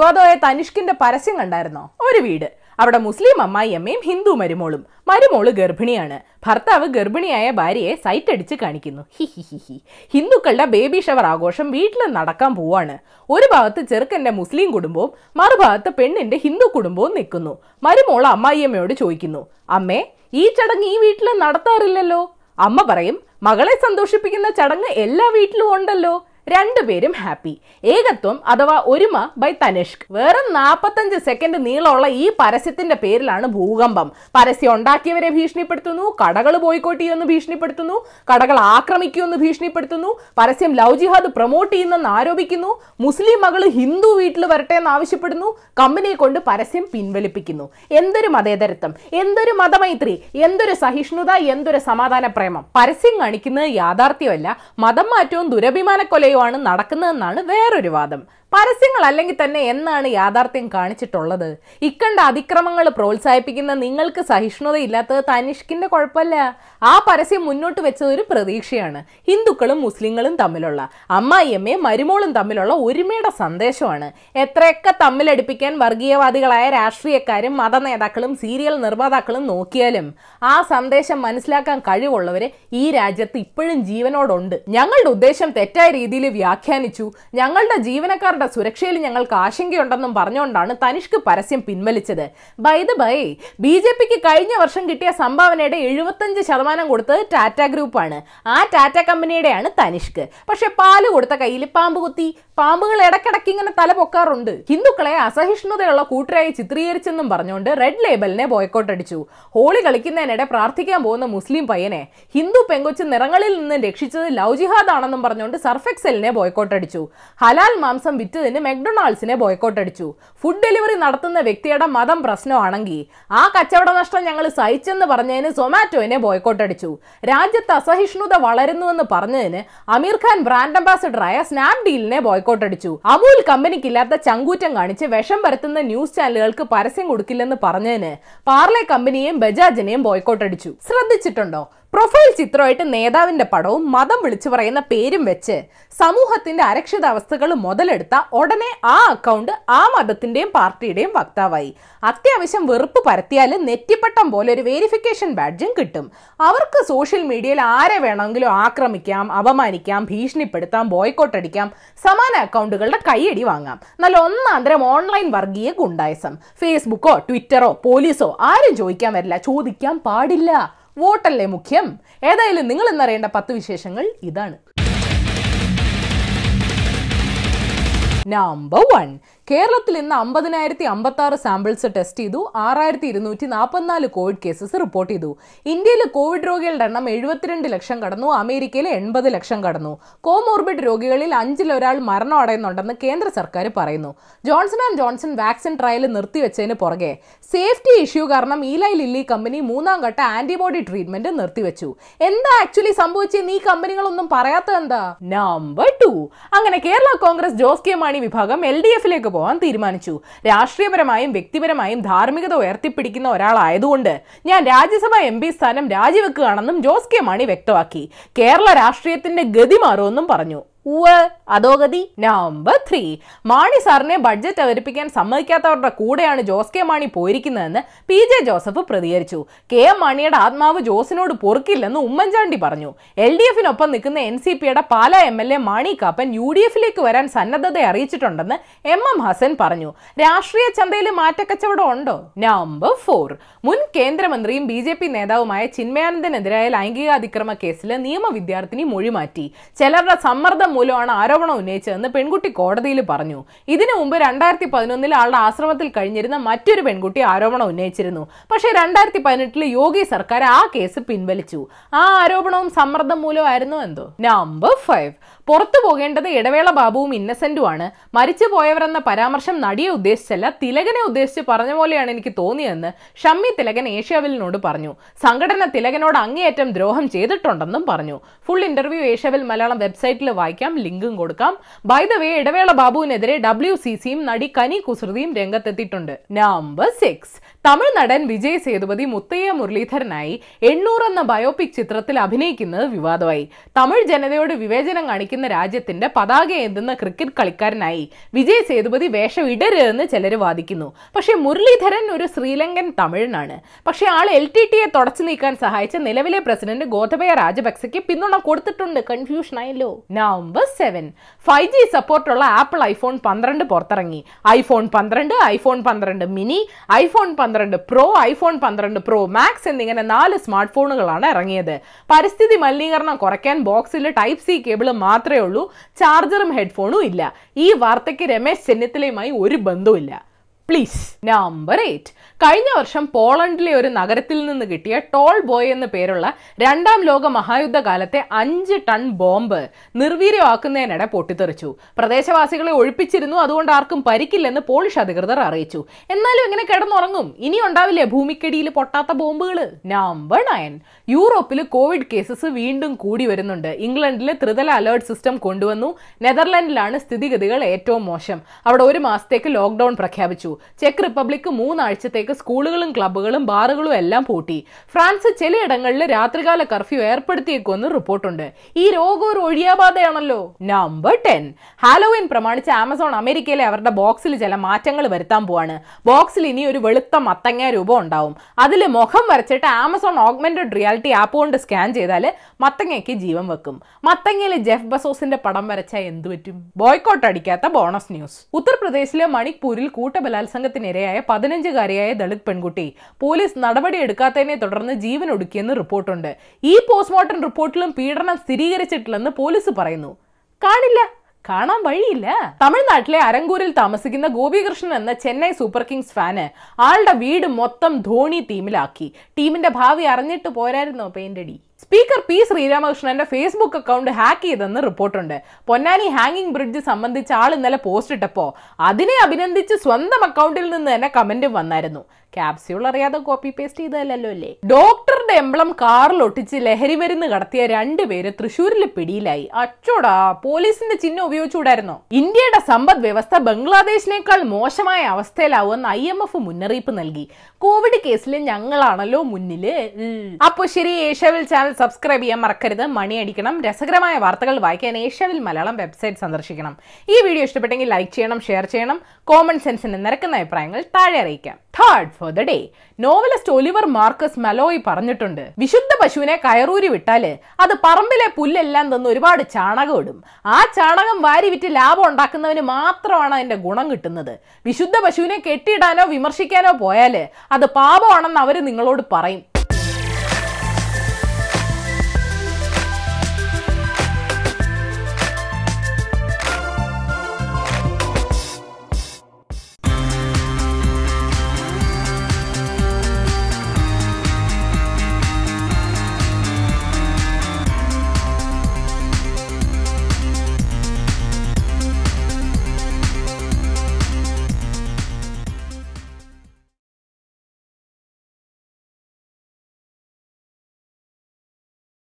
വിവാദമായ തനിഷ്കിന്റെ പരസ്യം കണ്ടായിരുന്നോ? ഒരു വീട്. അവിടെ മുസ്ലിം അമ്മായി അമ്മയും ഹിന്ദു മരുമോളും. മരുമോൾ ഗർഭിണിയാണ്. ഭർത്താവ് ഗർഭിണിയായ ഭാര്യയെ സൈറ്റ് അടിച്ച് കാണിക്കുന്നു. ഹി ഹി ഹി ഹി. ഹിന്ദുക്കളുടെ ബേബി ഷവർ ആഘോഷം വീട്ടിൽ നടക്കാൻ പോവാണ്. ഒരു ഭാഗത്ത് ചെറുക്കന്റെ മുസ്ലിം കുടുംബവും മറുഭാഗത്ത് പെണ്ണിന്റെ ഹിന്ദു കുടുംബവും നിൽക്കുന്നു. മരുമോൾ അമ്മായിയമ്മയോട് ചോദിക്കുന്നു അമ്മേ ഈ ചടങ്ങ് ഈ വീട്ടിൽ നടത്താറില്ലല്ലോ? അമ്മ പറയും മകളെ സന്തോഷിപ്പിക്കുന്ന ചടങ്ങ് എല്ലാ വീട്ടിലും ഉണ്ടല്ലോ. രണ്ടുപേരും ഹാപ്പി. ഏകത്വം അഥവാ ഒരുമ ബൈ തനിഷ്ക്. വെറും നാപ്പത്തഞ്ച് സെക്കൻഡ് നീളമുള്ള ഈ പരസ്യത്തിന്റെ പേരിലാണ് ഭൂകമ്പം. പരസ്യം ഉണ്ടാക്കിയവരെ ഭീഷണിപ്പെടുത്തുന്നു കടകൾ ബോയ്ക്കോട്ട് ചെയ്യുമെന്ന് ഭീഷണിപ്പെടുത്തുന്നു കടകൾ ആക്രമിക്കുമെന്ന് ഭീഷണിപ്പെടുത്തുന്നു പരസ്യം ലവ് ജിഹാദ് പ്രൊമോട്ട് ചെയ്യുന്നെന്ന് ആരോപിക്കുന്നു മുസ്ലിം മകൾ ഹിന്ദു വീട്ടിൽ വരട്ടെ എന്ന് ആവശ്യപ്പെടുന്നു കമ്പനിയെ കൊണ്ട് പരസ്യം പിൻവലിപ്പിക്കുന്നു. എന്തൊരു മതേതരത്വം എന്തൊരു മതമൈത്രി എന്തൊരു സഹിഷ്ണുത എന്തൊരു സമാധാന പ്രേമം പരസ്യം കാണിക്കുന്നത് യാഥാർത്ഥ്യമല്ല മതം മാറ്റവും ദുരഭിമാന കൊലയുമാണ് നടക്കുന്നതെന്നാണ് വേറൊരു വാദം. പരസ്യങ്ങൾ അല്ലെങ്കിൽ തന്നെ എന്നാണ് യാഥാർത്ഥ്യം കാണിച്ചിട്ടുള്ളത്? ഇക്കണ്ട അതിക്രമങ്ങൾ പ്രോത്സാഹിപ്പിക്കുന്ന നിങ്ങൾക്ക് സഹിഷ്ണുതയില്ലാത്തത് തനിഷ്കിന്റെ കുഴപ്പമല്ല. ആ പരസ്യം മുന്നോട്ട് വെച്ചത് ഒരു പ്രതീക്ഷയാണ്. ഹിന്ദുക്കളും മുസ്ലിങ്ങളും തമ്മിലുള്ള അമ്മായിയമ്മയും മരുമോളും തമ്മിലുള്ള ഒരുമയുടെ സന്ദേശമാണ്. എത്രയൊക്കെ തമ്മിലടിപ്പിക്കാൻ വർഗീയവാദികളായ രാഷ്ട്രീയക്കാരും മത നേതാക്കളും സീരിയൽ നിർമ്മാതാക്കളും നോക്കിയാലും ആ സന്ദേശം മനസ്സിലാക്കാൻ കഴിവുള്ളവര് ഈ രാജ്യത്ത് ഇപ്പോഴും ജീവനോടുണ്ട്. ഞങ്ങളുടെ ഉദ്ദേശം തെറ്റായ രീതിയിൽ വ്യാഖ്യാനിച്ചു. ഞങ്ങളുടെ ജീവനക്കാരുടെ സുരക്ഷയിൽ ഞങ്ങൾക്ക് ആശങ്കയുണ്ടെന്നും പറഞ്ഞുകൊണ്ടാണ് തനിഷ്ക് പരസ്യം പിൻവലിച്ചത്. By the by B J പിക്ക് കഴിഞ്ഞ വർഷം കിട്ടിയ സംഭാവനയുടെ എഴുപത്തഞ്ച് ശതമാനം കൊടുത്തത് ടാറ്റ ഗ്രൂപ്പാണ്. ആ ടാറ്റ കമ്പനിയുടെയാണ് തനിഷ്ക്. പക്ഷെ പാൽ കൊടുത്ത കയ്യിൽ പാമ്പ് കുത്തി. പാമ്പുകൾ ഇടക്കിടക്ക് ഇങ്ങനെ തല പൊക്കാറുണ്ട്. ഹിന്ദുക്കളെ അസഹിഷ്ണുതയുള്ള കൂട്ടരായി ചിത്രീകരിച്ചെന്നും പറഞ്ഞുകൊണ്ട് റെഡ് ലേബലിനെ ബോയ്ക്കോട്ട് അടിച്ചു. ഹോളി കളിക്കുന്നതിനിടെ പ്രാർത്ഥിക്കാൻ പോകുന്ന മുസ്ലിം പയ്യനെ ഹിന്ദു പെങ്കൊച്ച് നിറങ്ങളിൽ നിന്ന് രക്ഷിച്ചത് ലവ് ആണെന്നും പറഞ്ഞുകൊണ്ട് സർഫെക്സലിനെ ബോയ്ക്കോട്ട് അടിച്ചു. ഹലാൽ മാംസം വിറ്റതിന് മെക്ഡൊണാൾഡ്സിനെ ബോയ്ക്കോട്ട് അടിച്ചു ഫുഡ് ഡെലിവറി നടത്തുന്ന വ്യക്തിയുടെ മതം പ്രശ്നമാണെങ്കിൽ ആ കച്ചവട നഷ്ടം ഞങ്ങൾ സഹിച്ചെന്ന് പറഞ്ഞതിന് സൊമാറ്റോയിനെ ബോയ്ക്കോട്ട് അടിച്ചു രാജ്യത്ത് അസഹിഷ്ണുത വളരുന്നുവെന്ന് പറഞ്ഞതിന് അമീർ ഖാൻ ബ്രാൻഡ് അംബാസിഡറായ സ്നാപ്ഡീലിനെ ബോയ്ക്കോട്ട് അടിച്ചു അമൂൽ കമ്പനിക്കില്ലാത്ത ചങ്കൂറ്റം കാണിച്ച് വിഷം പരത്തുന്ന ന്യൂസ് ചാനലുകൾക്ക് പരസ്യം കൊടുക്കില്ലെന്ന് പറഞ്ഞതിന് പാർലെ കമ്പനിയെയും ബജാജിനെയും ബോയ്ക്കോട്ട് അടിച്ചു ശ്രദ്ധിച്ചിട്ടുണ്ടോ? പ്രൊഫൈൽ ചിത്രമായിട്ട് നേതാവിന്റെ പടവും മതം വിളിച്ചു പറയുന്ന പേരും വെച്ച് സമൂഹത്തിന്റെ അരക്ഷിതാവസ്ഥകൾ മുതലെടുത്ത ഉടനെ ആ അക്കൗണ്ട് ആ മതത്തിന്റെയും പാർട്ടിയുടെയും വക്താവായി. അത്യാവശ്യം വെറുപ്പ് പരത്തിയാൽ നെറ്റിപ്പട്ടം പോലെ ഒരു വെരിഫിക്കേഷൻ ബാഡ്ജും കിട്ടും. അവർക്ക് സോഷ്യൽ മീഡിയയിൽ ആരെ വേണമെങ്കിലും ആക്രമിക്കാം അപമാനിക്കാം ഭീഷണിപ്പെടുത്താം ബോയ്ക്കോട്ട് അടിക്കാം സമാന അക്കൗണ്ടുകളുടെ കൈയടി വാങ്ങാം. നല്ല ഒന്നാന്തരം ഓൺലൈൻ വർഗീയ ഗുണ്ടായസം ഫേസ്ബുക്കോ ട്വിറ്ററോ പോലീസോ ആരും ചോദിക്കാൻ വരില്ല ചോദിക്കാൻ പാടില്ല. വോട്ടല്ലേ മുഖ്യം? ഏതായാലും നിങ്ങൾ ഇന്നറിയേണ്ട പത്ത് വിശേഷങ്ങൾ ഇതാണ്. നമ്പർ വൺ കേരളത്തിൽ ഇന്ന് അമ്പതിനായിരത്തി അമ്പത്തി ആറ് സാമ്പിൾസ് ടെസ്റ്റ് ചെയ്തു ആറായിരത്തി ഇരുന്നൂറ്റി നാൽപ്പത്തിനാല് കോവിഡ് കേസസ് റിപ്പോർട്ട് ചെയ്തു. ഇന്ത്യയിൽ കോവിഡ് രോഗികളുടെ എണ്ണം എഴുപത്തിരണ്ട് ലക്ഷം കടന്നു അമേരിക്കയിൽ എൺപത് ലക്ഷം കടന്നു. കോമോർബിഡ് രോഗികളിൽ അഞ്ചിൽ ഒരാൾ മരണം അടയുന്നുണ്ടെന്ന് കേന്ദ്ര സർക്കാർ പറയുന്നു. Johnson and Johnson vaccine trial നിർത്തിവെച്ചതിന് പുറകെ സേഫ്റ്റി ഇഷ്യൂ കാരണം ഈലൈ ലില്ലി കമ്പനി മൂന്നാം ഘട്ട ആന്റിബോഡി ട്രീറ്റ്മെന്റ് നിർത്തിവെച്ചു. എന്താ ആക്ച്വലി സംഭവിച്ചത് ഈ കമ്പനികളൊന്നും പറയാത്തത് എന്താ നമ്പർ ടു അങ്ങനെ കേരള കോൺഗ്രസ് ജോസ് കെ മാണി വിഭാഗം എൽ ഡി എഫിലേക്ക് പോകാൻ തീരുമാനിച്ചു. രാഷ്ട്രീയപരമായും വ്യക്തിപരമായും ധാർമ്മികത ഉയർത്തിപ്പിടിക്കുന്ന ഒരാളായതുകൊണ്ട് ഞാൻ രാജ്യസഭ എം പി സ്ഥാനം രാജിവെക്കുകയാണെന്നും ജോസ് കെ മാണി വ്യക്തമാക്കി. കേരള രാഷ്ട്രീയത്തിന്റെ ഗതി മാറുമെന്നും പറഞ്ഞു. അധോഗതി നമ്പർ ത്രീ മാണി സാറിനെ ബഡ്ജറ്റ് അവതരിപ്പിക്കാൻ സമ്മതിക്കാത്തവരുടെ കൂടെയാണ് ജോസ് കെ മാണി പോയിരിക്കുന്നതെന്ന് പി ജെ ജോസഫ് പ്രതികരിച്ചു. കെ എം മാണിയുടെ ആത്മാവ് ജോസിനോട് പൊറുക്കില്ലെന്ന് ഉമ്മൻചാണ്ടി പറഞ്ഞു. എൽ ഡി എഫിനൊപ്പം നിൽക്കുന്ന എൻ സി പിയുടെ Pala M L A Mani Kappan U D എഫിലേക്ക് വരാൻ സന്നദ്ധത അറിയിച്ചിട്ടുണ്ടെന്ന് എം എം ഹസൻ പറഞ്ഞു. രാഷ്ട്രീയ ചന്തയിൽ മാറ്റക്കച്ചവടം ഉണ്ടോ? നമ്പർ ഫോർ മുൻ കേന്ദ്രമന്ത്രിയും ബി ജെ പി നേതാവുമായ ചിന്മയാനന്ദനെതിരായ ലൈംഗികാതിക്രമ കേസിൽ നിയമ വിദ്യാർത്ഥിനി മൊഴിമാറ്റി. ചിലരുടെ സമ്മർദ്ദം മൂലമാണ് ആരോപണം ഉന്നയിച്ചതെന്ന് പെൺകുട്ടി കോടതിയിൽ പറഞ്ഞു. ഇതിനു മുമ്പ് രണ്ടായിരത്തി പതിനൊന്നിൽ ആളുടെ ആശ്രമത്തിൽ കഴിഞ്ഞിരുന്ന മറ്റൊരു പെൺകുട്ടി ആരോപണം ഉന്നയിച്ചിരുന്നു. പക്ഷേ രണ്ടായിരത്തി പതിനെട്ടിൽ യോഗി സർക്കാർ ആ കേസ് പിൻവലിച്ചു. ആ ആരോപണവും സമ്മർദ്ദം മൂലമായിരുന്നു എന്തോ? നമ്പർ ഫൈവ് പുറത്തു പോകേണ്ടത് ഇടവേള ബാബുവും ഇന്നസെന്റുമാണ്. മരിച്ചു പോയവരെന്ന പരാമർശം നടിയെ ഉദ്ദേശിച്ചല്ല തിലകനെ ഉദ്ദേശിച്ച് പറഞ്ഞ പോലെയാണ് എനിക്ക് തോന്നിയതെന്ന് ഷമ്മി തിലകൻ ഏഷ്യാവിലിനോട് പറഞ്ഞു. സംഘടന തിലകനോട് അങ്ങേയറ്റം ദ്രോഹം ചെയ്തിട്ടുണ്ടെന്നും പറഞ്ഞു. ഫുൾ ഇന്റർവ്യൂ ഏഷ്യാവിൽ മലയാളം വെബ്സൈറ്റിൽ വായിക്കാം ലിങ്കും കൊടുക്കാം. ബൈ വേ ഇടവേള ബാബുവിനെതിരെ ഡബ്ല്യു സി സിയും നടി കനി കുസൃതിയും രംഗത്തെത്തിയിട്ടുണ്ട്. Number six. തമിഴ് നടൻ വിജയ് സേതുപതി മുത്തയ്യ മുരളീധരനായി എണ്ണൂറ് എന്ന ബയോപിക് ചിത്രത്തിൽ അഭിനയിക്കുന്നത് വിവാദമായി. തമിഴ് ജനതയോട് വിവേചനം കാണിക്കുന്ന രാജ്യത്തിന്റെ പതാക ഏന്തുന്ന ക്രിക്കറ്റ് കളിക്കാരനായി വിജയ് സേതുപതി വേഷം ഇടരുതെന്ന് ചിലർ വാദിക്കുന്നു. പക്ഷേ മുരളീധരൻ ഒരു ശ്രീലങ്കൻ തമിഴനാണ്. പക്ഷേ ആൾ എൽ ടി ടിയെ തുടച്ചു നീക്കാൻ സഹായിച്ച നിലവിലെ പ്രസിഡന്റ് ഗോതബയ രാജപക്സെക്ക് പിന്തുണ കൊടുത്തിട്ടുണ്ട്. കൺഫ്യൂഷൻ ആയല്ലോ നമ്പർ സെവൻ. ഫൈവ് ജി സപ്പോർട്ടുള്ള ആപ്പിൾ ഐഫോൺ പന്ത്രണ്ട് പുറത്തിറങ്ങി. ഐഫോൺ പന്ത്രണ്ട് ഐഫോൺ പന്ത്രണ്ട് മിനി ഐഫോൺ പന്ത്രണ്ട് പ്രോ ഐഫോൺ പന്ത്രണ്ട് പ്രോ മാക്സ് എന്നിങ്ങനെ നാല് സ്മാർട്ട് ഫോണുകളാണ് ഇറങ്ങിയത്. പരിസ്ഥിതി മലിനീകരണം കുറയ്ക്കാൻ ബോക്സിൽ ടൈപ്പ് സി കേബിൾ മാത്രമേ ഉള്ളൂ. ചാർജറും ഹെഡ്ഫോണും ഇല്ല. ഈ വാർത്തയ്ക്ക് രമേശ് ചെന്നിത്തലയുമായി ഒരു ബന്ധവുമില്ല. പ്ലീസ്. നമ്പർ എയ്റ്റ് കഴിഞ്ഞ വർഷം പോളണ്ടിലെ ഒരു നഗരത്തിൽ നിന്ന് കിട്ടിയ ടോൾ ബോയ് എന്ന പേരുള്ള രണ്ടാം ലോക മഹായുദ്ധ കാലത്തെ അഞ്ച് ടൺ ബോംബ് നിർവീര്യമാക്കുന്നതിനിടെ പൊട്ടിത്തെറിച്ചു. പ്രദേശവാസികളെ ഒഴിപ്പിച്ചിരുന്നു അതുകൊണ്ട് ആർക്കും പരിക്കില്ലെന്ന് പോളിഷ് അധികൃതർ അറിയിച്ചു. എന്നാലും എങ്ങനെ കിടന്നുറങ്ങും. ഇനി ഉണ്ടാവില്ലേ ഭൂമിക്കടിയിൽ പൊട്ടാത്ത ബോംബുകൾ നമ്പർ നയൻ യൂറോപ്പിൽ കോവിഡ് കേസസ് വീണ്ടും കൂടി വരുന്നുണ്ട്. ഇംഗ്ലണ്ടിൽ ത്രിതല അലേർട്ട് സിസ്റ്റം കൊണ്ടുവന്നു. നെതർലാൻഡിലാണ് സ്ഥിതിഗതികൾ ഏറ്റവും മോശം. അവിടെ ഒരു മാസത്തേക്ക് ലോക്ക്ഡൌൺ പ്രഖ്യാപിച്ചു. ചെക്ക് റിപ്പബ്ലിക് മൂന്നാഴ്ചത്തേക്ക് സ്കൂളുകളും ക്ലബ്ബുകളും ബാറുകളും എല്ലാം പൂട്ടി. ഫ്രാൻസ് ചിലയിടങ്ങളിൽ രാത്രികാല കർഫ്യൂ ഏർപ്പെടുത്തിയേക്കുമെന്ന് റിപ്പോർട്ടുണ്ട്. ഈ രോഗം ഒരു ഒഴിയാബാധയാണല്ലോ. നമ്പർ ടെൻ ഹാലോവിൻ പ്രമാണിച്ച് ആമസോൺ അമേരിക്കയിലെ അവരുടെ ബോക്സിൽ ചില മാറ്റങ്ങൾ വരുത്താൻ പോവാണ്. ബോക്സിൽ ഇനി ഒരു വെളുത്ത മത്തങ്ങ രൂപം ഉണ്ടാവും. അതിൽ മുഖം വരച്ചിട്ട് ആമസോൺ ഓഗ്മെന്റഡ് റിയാലിറ്റി ആപ്പ് കൊണ്ട് സ്കാൻ ചെയ്താൽ മത്തങ്ങയ്ക്ക് ജീവൻ വെക്കും. മത്തങ്ങയിൽ ജെഫ് ബസോസിന്റെ പടം വരച്ചാൽ എന്തു പറ്റും? ബോയ്ക്കോട്ട് അടിക്കാത്ത ബോണസ് ന്യൂസ്. ഉത്തർപ്രദേശിലെ മണിപ്പൂരിൽ മണിക്പൂരിൽ കൂട്ടബലാത്സംഗത്തിനിരയായ പതിനഞ്ചുകാരിയായ ദളിത് പെൺകുട്ടി. പോലീസ് നടപടിയെടുക്കാത്തതിനെ തുടർന്ന് ജീവൻ ഒടുക്കിയെന്ന് റിപ്പോർട്ടുണ്ട്. ഈ പോസ്റ്റ്മോർട്ടം റിപ്പോർട്ടിലും പീഡനം സ്ഥിരീകരിച്ചിട്ടില്ലെന്ന് പോലീസ് പറയുന്നു. കാണില്ല. കാണാൻ വഴിയില്ല. തമിഴ്നാട്ടിലെ അരങ്കൂരിൽ താമസിക്കുന്ന ഗോപികൃഷ്ണൻ എന്ന ചെന്നൈ സൂപ്പർ കിങ്സ് ഫാന് ആളുടെ വീട് മൊത്തം ധോണി തീമിലാക്കി ടീമിന്റെ ഭാവി അറിഞ്ഞിട്ട് പോരായിരുന്നോ പെയിന്റടി? സ്പീക്കർ പി ശ്രീരാമകൃഷ്ണന്റെ ഫേസ്ബുക്ക് അക്കൗണ്ട് ഹാക്ക് ചെയ്തെന്ന് റിപ്പോർട്ടുണ്ട്. പൊന്നാനി ഹാങ്ങിങ് ബ്രിഡ്ജ് സംബന്ധിച്ച് ആൾ ഇന്നലെ പോസ്റ്റ് ഇട്ടപ്പോ അതിനെ അഭിനന്ദിച്ച് സ്വന്തം അക്കൗണ്ടിൽ നിന്ന് തന്നെ കമന്റും വന്നായിരുന്നു. ക്യാപ്സ്യൂൾ അറിയാതെ കോപ്പി പേസ്റ്റ് ചെയ്തതല്ലോ അല്ലേ ഡോക്ടറുടെ എംബ്ലം കാറിൽ ഒട്ടിച്ച് ലഹരി മരുന്ന് കടത്തിയ രണ്ടുപേര് തൃശ്ശൂരിൽ പിടിയിലായി. അച്ചോടാ പോലീസിന്റെ ചിഹ്നം ഉപയോഗിച്ചുകൂടായിരുന്നോ? ഇന്ത്യയുടെ സമ്പദ് വ്യവസ്ഥ ബംഗ്ലാദേശിനേക്കാൾ മോശമായ അവസ്ഥയിലാവുമെന്ന് ഐ എം എഫ് മുന്നറിയിപ്പ് നൽകി. കോവിഡ് കേസിൽ ഞങ്ങളാണല്ലോ മുന്നിൽ. അപ്പൊ ശരി ഏഷ്യാവിൽ ചാനൽ സബ്സ്ക്രൈബ് ചെയ്യാൻ മറക്കരുത്. മണിയടിക്കണം രസകരമായ വാർത്തകൾ വായിക്കാൻ ഏഷ്യാവിൽ മലയാളം വെബ്സൈറ്റ് സന്ദർശിക്കണം. ഈ വീഡിയോ ഇഷ്ടപ്പെട്ടെങ്കിൽ ലൈക്ക് ചെയ്യണം ഷെയർ ചെയ്യണം. കോമൺ സെൻസിന് നിരക്കുന്ന അഭിപ്രായങ്ങൾ താഴെ അറിയിക്കാം. Third for the day novelist Oliver Markus Malloy പറഞ്ഞിട്ടുണ്ട് വിശുദ്ധ പശുവിനെ കയറൂരി വിട്ടാൽ അത് പറമ്പിലെ പുല്ലെല്ലാം തന്ന് ഒരുപാട് ചാണകം ഇടും. ആ ചാണകം വാരി വിറ്റ് ലാഭം ഉണ്ടാക്കുന്നവന് മാത്രമാണ് അതിന്റെ ഗുണം കിട്ടുന്നത്. വിശുദ്ധ പശുവിനെ കെട്ടിയിടാനോ വിമർശിക്കാനോ പോയാൽ അത് പാപമാണെന്ന് അവർ നിങ്ങളോട് പറയും.